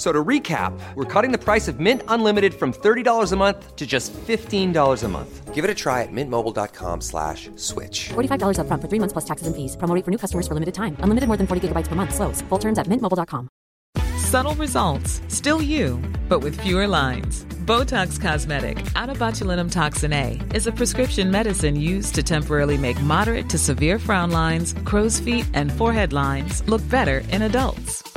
F- So to recap, we're cutting the price of Mint Unlimited from $30 a month to just $15 a month. Give it a try at mintmobile.com slash switch. $45 upfront for three months plus taxes and fees. Promo rate for new customers for limited time. Unlimited more than 40 gigabytes per month. Slows. Full terms at mintmobile.com. Subtle results, still you, but with fewer lines. Botox Cosmetic, out of botulinum toxin A, is a prescription medicine used to temporarily make moderate to severe frown lines, crow's feet, and forehead lines look better in adults.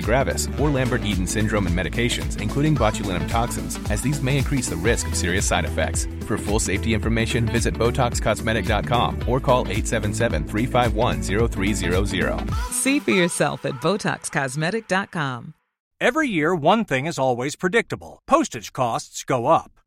gravis, or Lambert-Eaton syndrome and medications, including botulinum toxins, as these may increase the risk of serious side effects. For full safety information, visit BotoxCosmetic.com or call 877-351-0300. See for yourself at BotoxCosmetic.com. Every year, one thing is always predictable postage costs go up.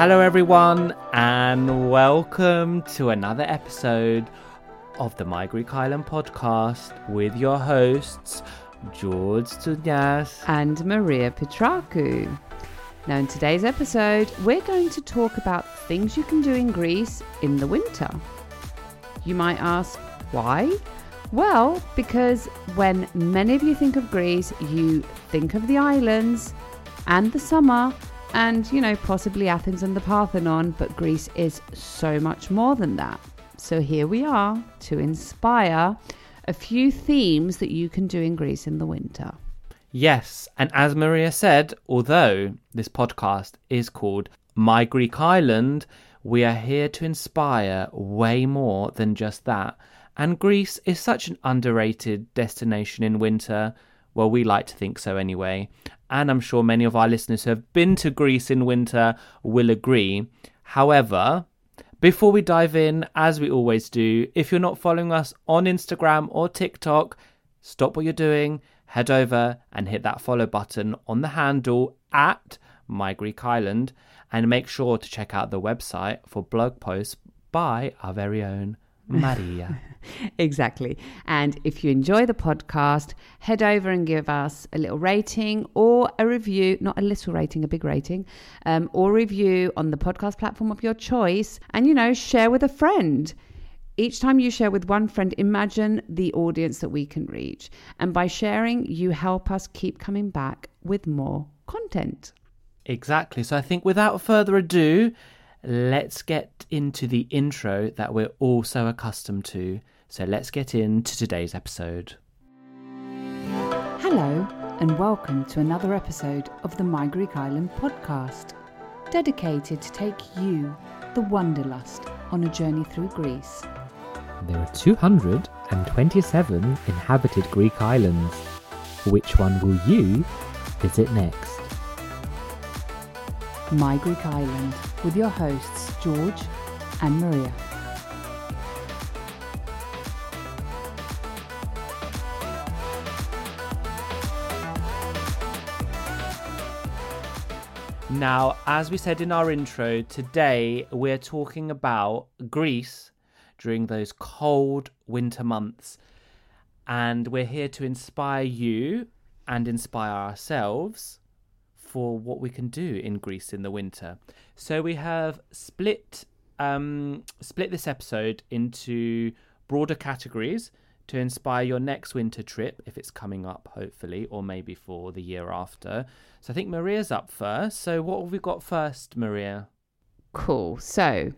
Hello, everyone, and welcome to another episode of the My Greek Island podcast with your hosts, George Tsounyas. and Maria Petraku. Now, in today's episode, we're going to talk about things you can do in Greece in the winter. You might ask, why? Well, because when many of you think of Greece, you think of the islands and the summer and, you know, possibly Athens and the Parthenon, but Greece is so much more than that. So here we are to inspire a few themes that you can do in Greece in the winter. Yes, and as Maria said, although this podcast is called My Greek Island, we are here to inspire way more than just that. And Greece is such an underrated destination in winter. Well, we like to think so anyway. And I'm sure many of our listeners who have been to Greece in winter will agree. However, before we dive in, as we always do, if you're not following us on Instagram or TikTok, stop what you're doing, head over and hit that follow button on the handle at My Greek Island, and make sure to check out the website for blog posts by our very own Maria. Exactly. And if you enjoy the podcast, head over and give us a little rating or a review, not a little rating, a big rating, um, or review on the podcast platform of your choice. And, you know, share with a friend. Each time you share with one friend, imagine the audience that we can reach. And by sharing, you help us keep coming back with more content. Exactly. So I think without further ado, let's get into the intro that we're all so accustomed to. So let's get into today's episode. Hello, and welcome to another episode of the My Greek Island podcast, dedicated to take you, the Wanderlust, on a journey through Greece. There are 227 inhabited Greek islands. Which one will you visit next? My Greek Island, with your hosts George and Maria. Now, as we said in our intro, today we're talking about Greece during those cold winter months. And we're here to inspire you and inspire ourselves for what we can do in Greece in the winter. So we have split um, split this episode into broader categories to inspire your next winter trip if it's coming up, hopefully, or maybe for the year after. So I think Maria's up first. So what have we got first, Maria? Cool. So,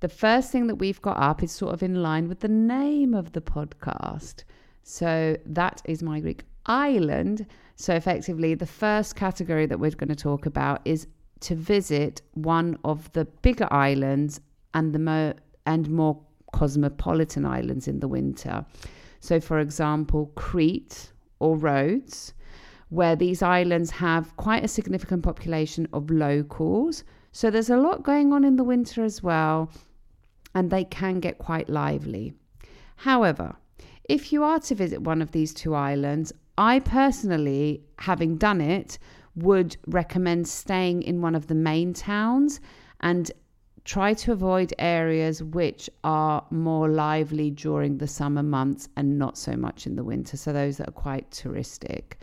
the first thing that we've got up is sort of in line with the name of the podcast. So, that is My Greek Island. So, effectively, the first category that we're going to talk about is to visit one of the bigger islands and the and more cosmopolitan islands in the winter. So, for example, Crete or Rhodes, where these islands have quite a significant population of locals. So, there's a lot going on in the winter as well, and they can get quite lively. However, if you are to visit one of these two islands, I personally, having done it, would recommend staying in one of the main towns and try to avoid areas which are more lively during the summer months and not so much in the winter. So, those that are quite touristic.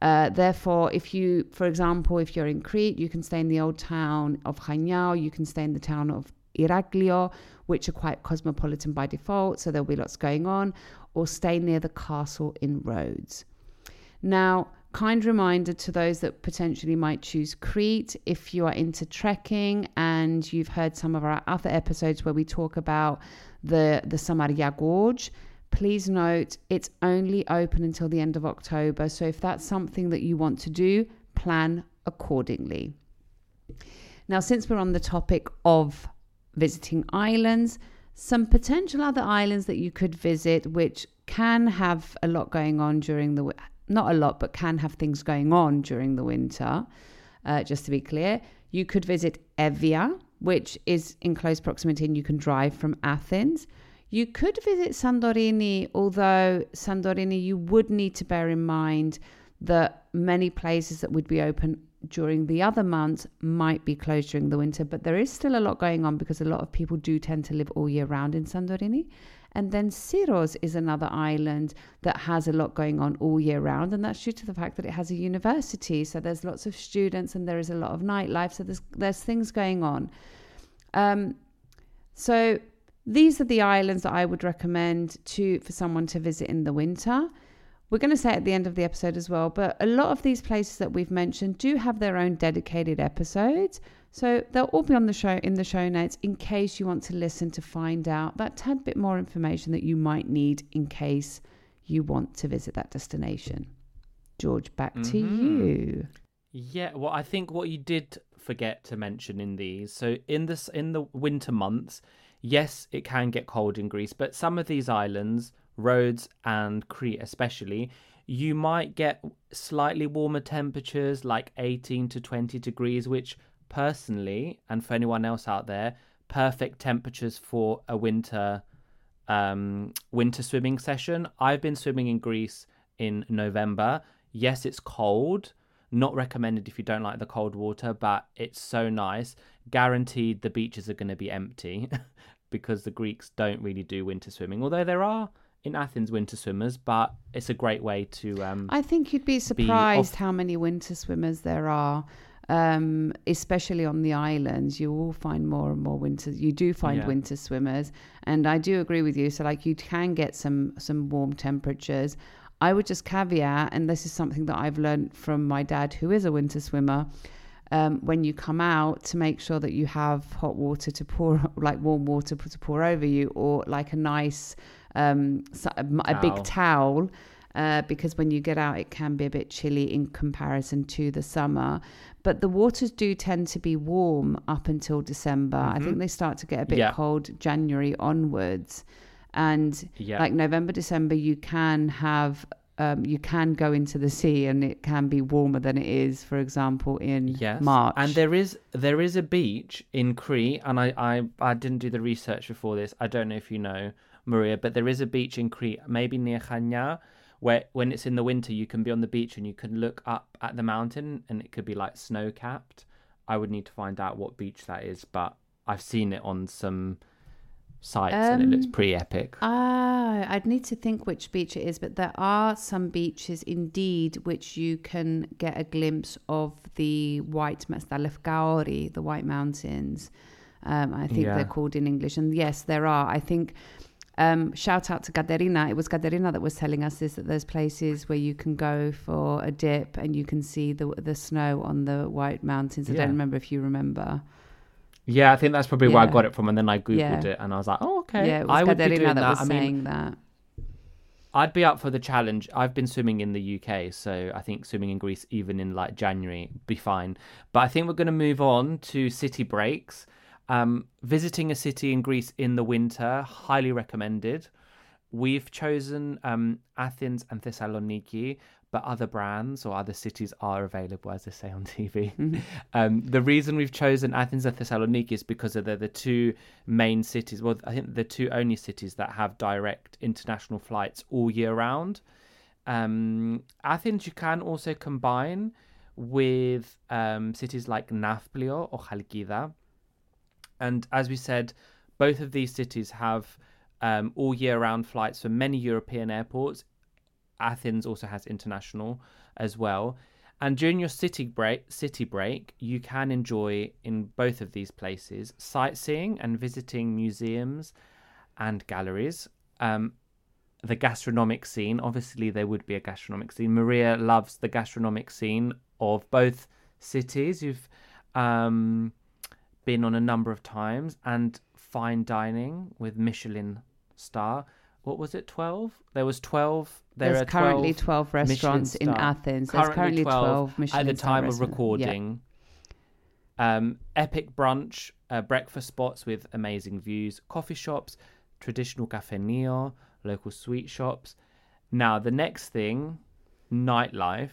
Uh, therefore, if you, for example, if you're in Crete, you can stay in the old town of Chaniao, you can stay in the town of Iraklio, which are quite cosmopolitan by default, so there'll be lots going on, or stay near the castle in Rhodes. Now, kind reminder to those that potentially might choose Crete if you are into trekking and you've heard some of our other episodes where we talk about the the Samaria Gorge. Please note it's only open until the end of October, so if that's something that you want to do, plan accordingly. Now, since we're on the topic of visiting islands, some potential other islands that you could visit, which can have a lot going on during the not a lot, but can have things going on during the winter. Uh, just to be clear, you could visit Evia, which is in close proximity and you can drive from Athens. You could visit Santorini, although Santorini, you would need to bear in mind that many places that would be open during the other months might be closed during the winter, but there is still a lot going on because a lot of people do tend to live all year round in Santorini. And then Syros is another island that has a lot going on all year round, and that's due to the fact that it has a university. So there's lots of students, and there is a lot of nightlife. So there's there's things going on. Um, so these are the islands that I would recommend to for someone to visit in the winter. We're going to say at the end of the episode as well, but a lot of these places that we've mentioned do have their own dedicated episodes. So they'll all be on the show in the show notes in case you want to listen to find out that tad bit more information that you might need in case you want to visit that destination. George, back to mm-hmm. you. Yeah, well, I think what you did forget to mention in these. So in this in the winter months, yes, it can get cold in Greece, but some of these islands, Rhodes and Crete especially, you might get slightly warmer temperatures like 18 to 20 degrees, which personally and for anyone else out there, perfect temperatures for a winter um winter swimming session. I've been swimming in Greece in November. Yes, it's cold. Not recommended if you don't like the cold water, but it's so nice. Guaranteed the beaches are going to be empty because the Greeks don't really do winter swimming. Although there are in Athens winter swimmers, but it's a great way to um I think you'd be surprised how many winter swimmers there are. Um, especially on the islands, you will find more and more winter. You do find Yeah. winter swimmers, and I do agree with you. So, like, you can get some some warm temperatures. I would just caveat, and this is something that I've learned from my dad, who is a winter swimmer. Um, when you come out, to make sure that you have hot water to pour, like warm water to pour over you, or like a nice, um, a, a big Towel. towel uh, because when you get out, it can be a bit chilly in comparison to the summer. But the waters do tend to be warm up until December. I think they start to get a bit Yeah. cold January onwards, and Yeah. like November, December, you can have. Um, you can go into the sea and it can be warmer than it is, for example, in Yes, March. and there is there is a beach in Crete, and I, I I didn't do the research before this. I don't know if you know Maria, but there is a beach in Crete, maybe near Chania, where when it's in the winter you can be on the beach and you can look up at the mountain, and it could be like snow capped. I would need to find out what beach that is, but I've seen it on some sites, and it looks Um, pretty epic. Ah, I'd need to think which beach it is, but there are some beaches indeed which you can get a glimpse of the white Mestalefkaori, the White Mountains. Um, I think Yeah. they're called in English. And yes, there are. I think Um, shout out to Gaderina. It was Gaderina that was telling us this that there's places where you can go for a dip and you can see the the snow on the White Mountains. I Yeah. don't remember if you remember. Yeah, I think that's probably where I got it from, and then I googled Yeah. it, and I was like, "Oh, okay." Yeah, it was I would be Gaderina doing that, that. was I mean, saying that. I'd be up for the challenge. I've been swimming in the UK, so I think swimming in Greece, even in like January, be fine. But I think we're going to move on to city breaks. Um, visiting a city in Greece in the winter, highly recommended. We've chosen um, Athens and Thessaloniki, but other brands or other cities are available, as they say on TV. Um, the reason we've chosen Athens and Thessaloniki is because they're the two main cities. Well, I think the two only cities that have direct international flights all year round. Um, Athens you can also combine with um, cities like Nafplio or Chalkida. And as we said, both of these cities have um, all year round flights for many European airports. Athens also has international as well. And during your city break, city break, you can enjoy in both of these places sightseeing and visiting museums and galleries. Um, the gastronomic scene, obviously, there would be a gastronomic scene. Maria loves the gastronomic scene of both cities. You've um, been on a number of times, and fine dining with Michelin star. What was it? Twelve? There was twelve. There There's are currently 12 12 restaurants in Athens. There's currently 12 Michelin Star. at the time of restaurants. Yeah. recording. Um, epic brunch, uh, breakfast spots with amazing views, coffee shops, traditional cafeteria, local sweet shops. Now the next thing, nightlife.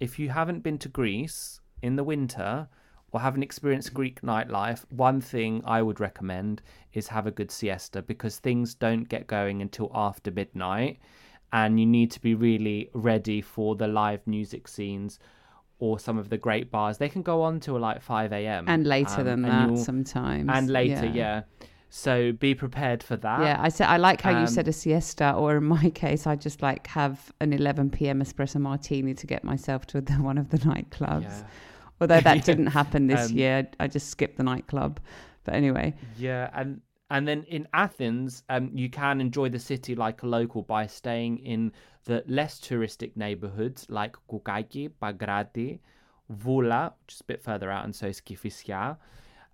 If you haven't been to Greece in the winter or haven't experienced Greek nightlife, one thing I would recommend is have a good siesta because things don't get going until after midnight and you need to be really ready for the live music scenes or some of the great bars. They can go on till like 5 a.m. And later um, than and that sometimes. And later, yeah. So be prepared for that. Yeah, I said I like how you Um, said a siesta, or in my case, I just like have an 11 p.m. espresso martini to get myself to the, one of the nightclubs. Yeah. Although that Yeah. didn't happen this Um, year, I just skipped the nightclub. But anyway, Yeah, and and then in Athens, um, you can enjoy the city like a local by staying in the less touristic neighborhoods like Koukaki, Pangrati, Voula, which is a bit further out, and so is Kifisia.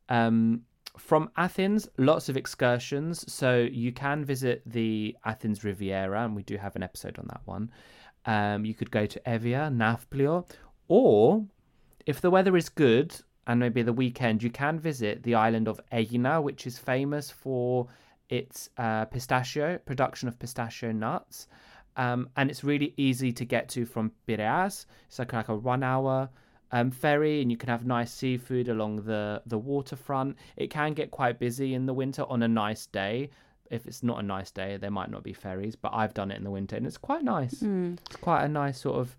Um, from Athens, lots of excursions. So you can visit the Athens Riviera, and we do have an episode on that one. Um, you could go to Evia, Nafplio, or if the weather is good and maybe the weekend, you can visit the island of Aegina, which is famous for its uh, pistachio production of pistachio nuts. Um, and it's really easy to get to from Piraeus. It's like, like a one hour um, ferry, and you can have nice seafood along the, the waterfront. It can get quite busy in the winter on a nice day. If it's not a nice day, there might not be ferries, but I've done it in the winter and it's quite nice. It's quite a nice sort of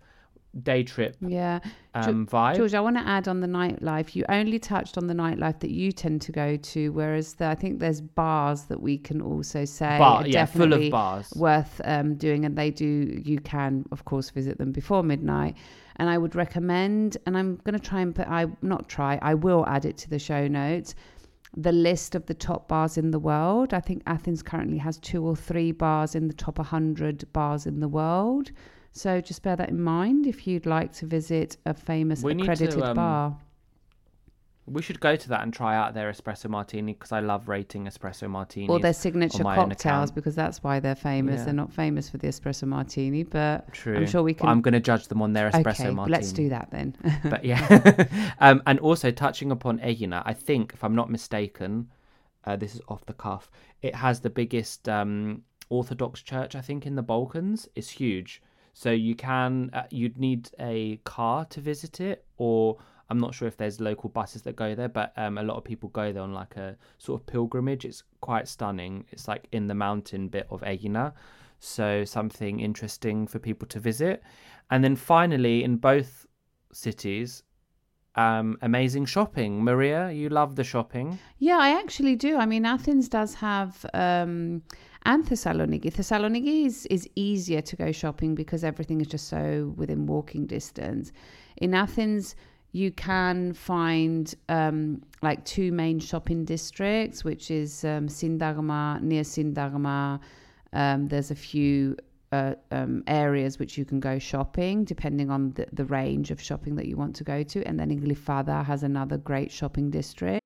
day trip yeah. um, vibe. George, I want to add on the nightlife. You only touched on the nightlife that you tend to go to, whereas the, I think there's bars that we can also say Bar- are yeah, full of definitely bars. worth um, doing, and they do. You can, of course, visit them before midnight. And I would recommend, and I'm going to try and put, I not try, I will add it to the show notes. The list of the top bars in the world. I think Athens currently has two or three bars in the top 100 bars in the world. So just bear that in mind if you'd like to visit a famous We need to, accredited um, bar. We should go to that and try out their espresso martini because I love rating espresso martinis. Or their signature cocktails because that's why they're famous. Yeah. They're not famous for the espresso martini, but True. I'm sure we can. I'm going to judge them on their espresso okay, martini. let's do that then. But yeah, um, and also touching upon Aegina, I think if I'm not mistaken, uh, this is off the cuff. It has the biggest um, Orthodox church, I think, in the Balkans. It's huge, so you can uh, you'd need a car to visit it, or I'm not sure if there's local buses that go there, but um, a lot of people go there on like a sort of pilgrimage. It's quite stunning. It's like in the mountain bit of Aegina, so something interesting for people to visit. And then finally, in both cities, um, amazing shopping. Maria, you love the shopping. Yeah, I actually do. I mean, Athens does have, um, and Thessaloniki. Thessaloniki is, is easier to go shopping because everything is just so within walking distance. In Athens, you can find um, like two main shopping districts, which is um, Syntagma, near Syntagma, Um, there's a few uh, um, areas which you can go shopping depending on the, the range of shopping that you want to go to. And then in Glyfada has another great shopping district.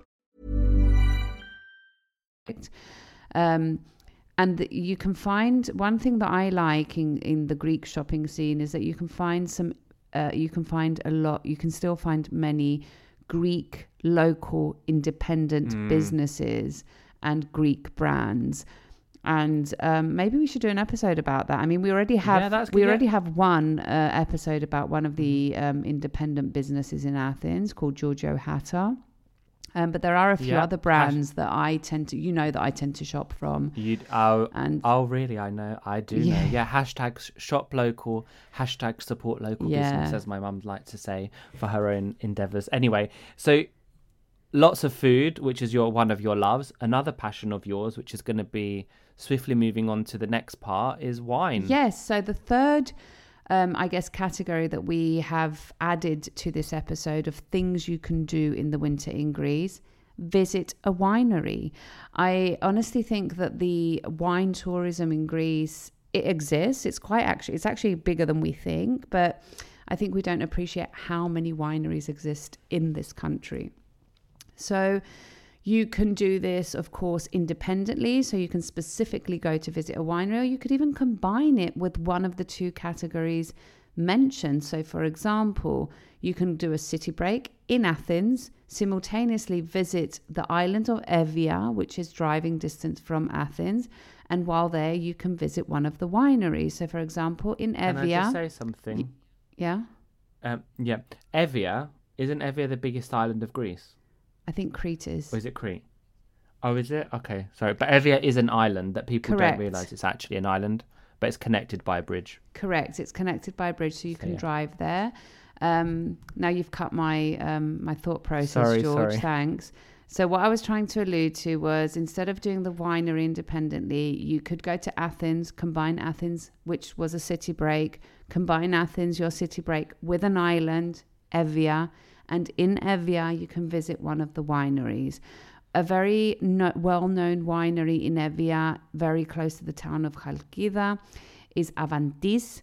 Um, and you can find one thing that I like in, in the Greek shopping scene is that you can find some, uh, you can find a lot, you can still find many Greek local independent businesses and Greek brands. And um, maybe we should do an episode about that. I mean, we already have Yeah, we already have one uh, episode about one of the um, independent businesses in Athens called Giorgio Hatter. Um, but there are a few Yeah, other brands that I tend to, you know, that I tend to shop from. You oh And- oh really? I know. I do Yeah. know. Yeah. Hashtag shop local. Hashtag support local business, as my mum liked to say for her own endeavors. Anyway, so lots of food, which is your one of your loves. Another passion of yours, which is going to be swiftly moving on to the next part, is wine. Yes. So the third, um, I guess, category that we have added to this episode of things you can do in the winter in Greece. Visit a winery. I honestly think that the wine tourism in Greece it exists. It's quite actually it's actually bigger than we think, but I think we don't appreciate how many wineries exist in this country. So you can do this, of course, independently. So you can specifically go to visit a winery, or you could even combine it with one of the two categories mentioned. So, for example, you can do a city break in Athens, simultaneously visit the island of Evia, which is driving distance from Athens. And while there, you can visit one of the wineries. So, for example, in Evia. Can I just say something? yeah, Um, yeah. Evia isn't Evia the biggest island of Greece, I think Crete is. or is it Crete? Oh, is it? Okay, sorry. But Evia is an island that people Correct. don't realize it's actually an island, but it's connected by a bridge. Correct. It's connected by a bridge, so you can yeah. drive there. Um, now you've cut my um, my thought process, Sorry, George. sorry. Thanks. So what I was trying to allude to was instead of doing the winery independently, you could go to Athens, combine Athens, which was a city break, combine Athens, your city break, with an island, Evia, and in Evia you can visit one of the wineries. A very no- well-known winery in Evia, very close to the town of Chalkida, is Avantis,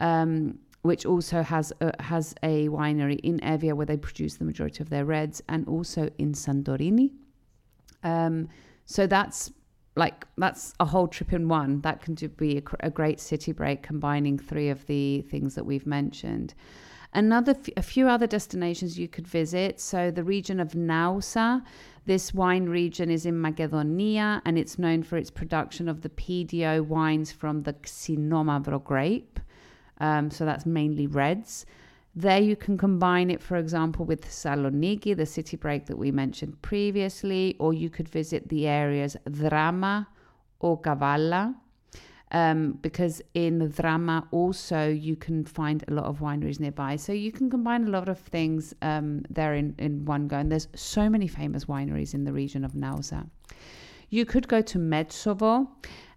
um, which also has a, has a winery in Evia where they produce the majority of their reds, and also in Santorini. Um, so that's like that's a whole trip in one. That can do, be a, a great city break, combining three of the things that we've mentioned. Another, a few other destinations you could visit. So the region of Naoussa, this wine region is in Macedonia, and it's known for its production of the PDO wines from the Xinomavro grape. Um, so that's mainly reds. There you can combine it, for example, with Saloniki, the city break that we mentioned previously, or you could visit the areas Drama or Kavala. Um, because in the Drama also you can find a lot of wineries nearby. So you can combine a lot of things um, there in, in one go. And there's so many famous wineries in the region of Naoussa. You could go to Metsovo,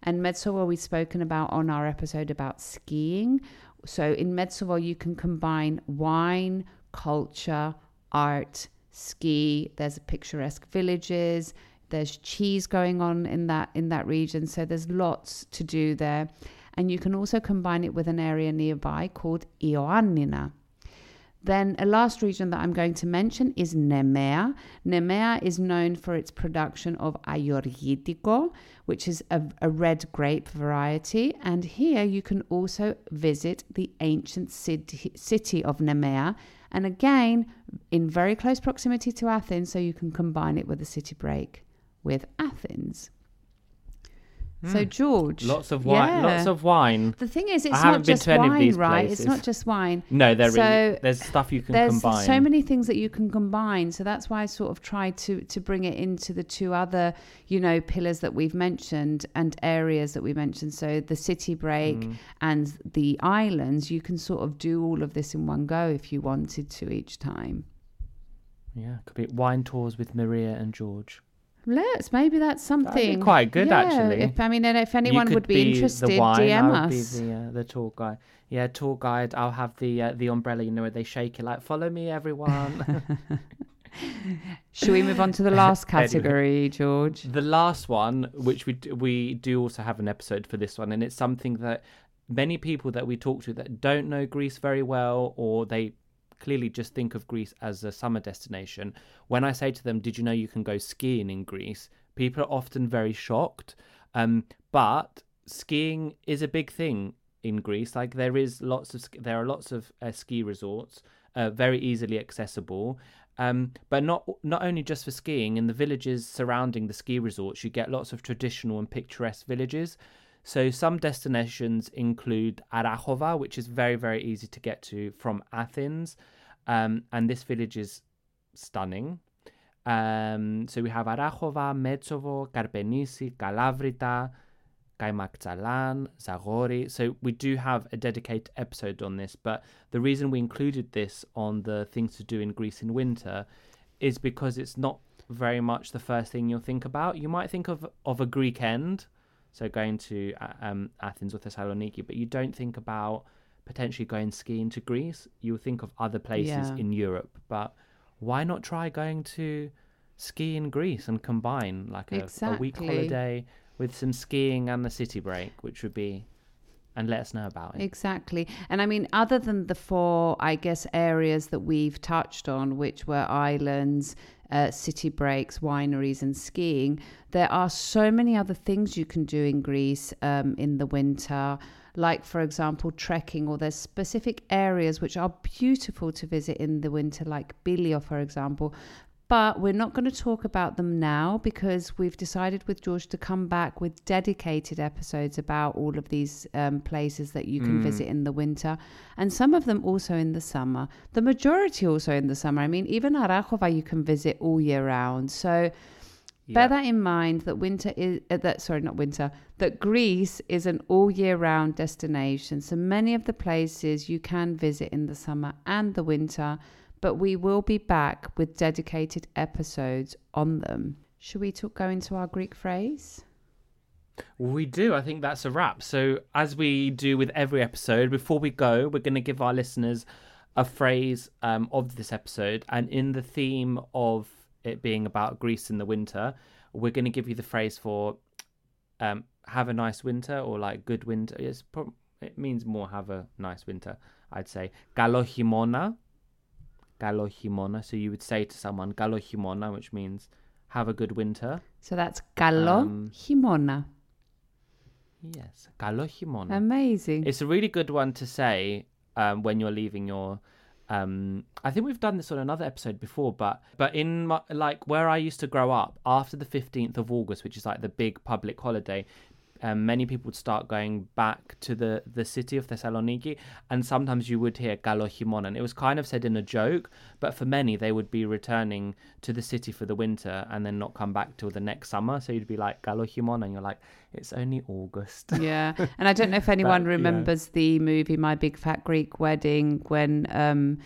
and Metsovo we've spoken about on our episode about skiing. So in Metsovo, you can combine wine, culture, art, ski. There's picturesque villages. There's cheese going on in that in that region. So there's lots to do there, and you can also combine it with an area nearby called Ioannina. Then a last region that I'm going to mention is Nemea. Nemea is known for its production of Agiorgitiko, which is a, a red grape variety. And here you can also visit the ancient city, city of Nemea. And again, in very close proximity to Athens, so you can combine it with a city break with Athens. So George, Lots of wine. yeah. Lots of wine. The thing is, it's not just to any of wine, these right? It's not just wine. No, there So really there's stuff you can combine. There's combine. so many things that you can combine. So that's why I sort of tried to to bring it into the two other, you know, pillars that we've mentioned and areas that we mentioned. So the city break Mm. and the islands. You can sort of do all of this in one go if you wanted to each time. Yeah, could be wine tours with Maria and George. Let's maybe that's something quite good, Yeah, actually. If I mean, if anyone would be, interested, the wine, DM I us. Be the, uh, the tour guide. Yeah, tour guide. I'll have the uh, the umbrella. You know where they shake it like, "Follow me, everyone." Should we move on to the last Anyway. category, George? The last one, which we d- we do also have an episode for this one, and it's something that many people that we talk to that don't know Greece very well, or they clearly just think of Greece as a summer destination. When I say to them, "Did you know you can go skiing in Greece?" People are often very shocked. Um, but skiing is a big thing in Greece. Like there is lots of there are lots of uh, ski resorts, uh, very easily accessible. Um, but not not only just for skiing. In the villages surrounding the ski resorts, you get lots of traditional and picturesque villages. So some destinations include Arachova, which is very very easy to get to from Athens, um, and this village is stunning. Um, so we have Arachova, Metsovo, Karpenisi, Kalavrita, Kaimaktsalan, Zagori. So we do have a dedicated episode on this, but the reason we included this on the things to do in Greece in winter is because it's not very much the first thing you'll think about. You might think of of a Greek end, so going to uh, um, Athens or Thessaloniki, but you don't think about potentially going skiing to Greece. You'll think of other places Yeah. in Europe, but why not try going to ski in Greece and combine like a, a week holiday with some skiing and the city break, which would be, and let us know about it. Exactly. And I mean, other than the four, I guess, areas that we've touched on, which were islands, uh, city breaks, wineries, and skiing, there are so many other things you can do in Greece um, in the winter. Like, for example, trekking, or there's specific areas which are beautiful to visit in the winter, like Bilio, for example. But we're not going to talk about them now because we've decided with George to come back with dedicated episodes about all of these um, places that you can Mm. visit in the winter, and some of them also in the summer. The majority also in the summer. I mean, even Arachova you can visit all year round. So bear that in mind that winter is uh, that sorry not winter that Greece is an all year round destination. So many of the places you can visit in the summer and the winter, but we will be back with dedicated episodes on them. Should we talk, go into our Greek phrase? We do. I think that's a wrap. So, as we do with every episode, before we go, we're going to give our listeners a phrase um, of this episode. And in the theme of it being about Greece in the winter, we're going to give you the phrase for um, have a nice winter or like good winter. Pro- it means more have a nice winter, I'd say. Galohimona. Καλό χειμώνα. So, you would say to someone, Καλό χειμώνα, which means have a good winter. So that's καλό Um, χειμώνα. Yes, καλό χειμώνα. Amazing. It's a really good one to say um, when you're leaving your. Um, I think we've done this on another episode before, but but in my, like where I used to grow up, after the fifteenth of August, which is like the big public holiday, um, many people would start going back to the the city of Thessaloniki, and sometimes you would hear "Galo Himon," and it was kind of said in a joke, but for many they would be returning to the city for the winter and then not come back till the next summer. So you'd be like "Galo Himon," and you're like, "It's only August." Yeah, and I don't know if anyone But, yeah. remembers the movie My Big Fat Greek Wedding when um,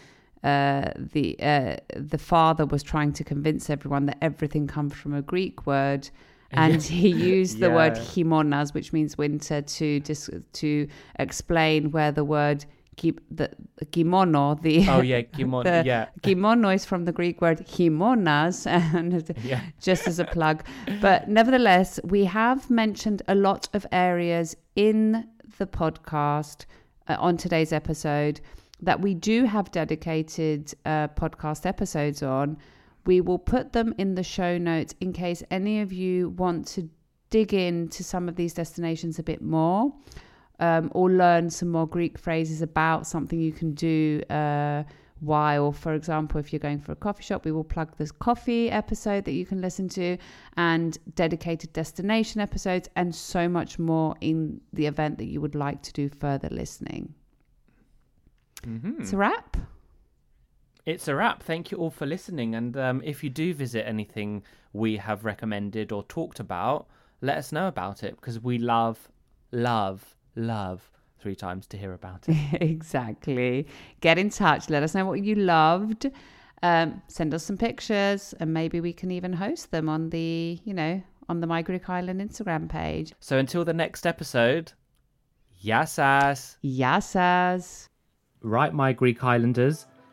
uh, the uh, the father was trying to convince everyone that everything comes from a Greek word, and he used the word Yeah. himonas, which means winter, to dis- to explain where the word ki- the kimono, the Oh yeah, Kimon. the yeah. kimono is from the Greek word himonas, and Yeah. just as a plug. But nevertheless, we have mentioned a lot of areas in the podcast uh, on today's episode that we do have dedicated uh, podcast episodes on. We will put them in the show notes in case any of you want to dig into some of these destinations a bit more um, or learn some more Greek phrases about something you can do uh, why. Or, for example, if you're going for a coffee shop, we will plug this coffee episode that you can listen to and dedicated destination episodes and so much more in the event that you would like to do further listening. Mm-hmm. It's a wrap. It's a wrap. Thank you all for listening. And um, if you do visit anything we have recommended or talked about, let us know about it because we love, love, love three times to hear about it. exactly. Get in touch. Let us know what you loved. Um, send us some pictures, and maybe we can even host them on the, you know, on the My Greek Island Instagram page. So until the next episode, Yassas. Yassas. Right, my Greek Islanders,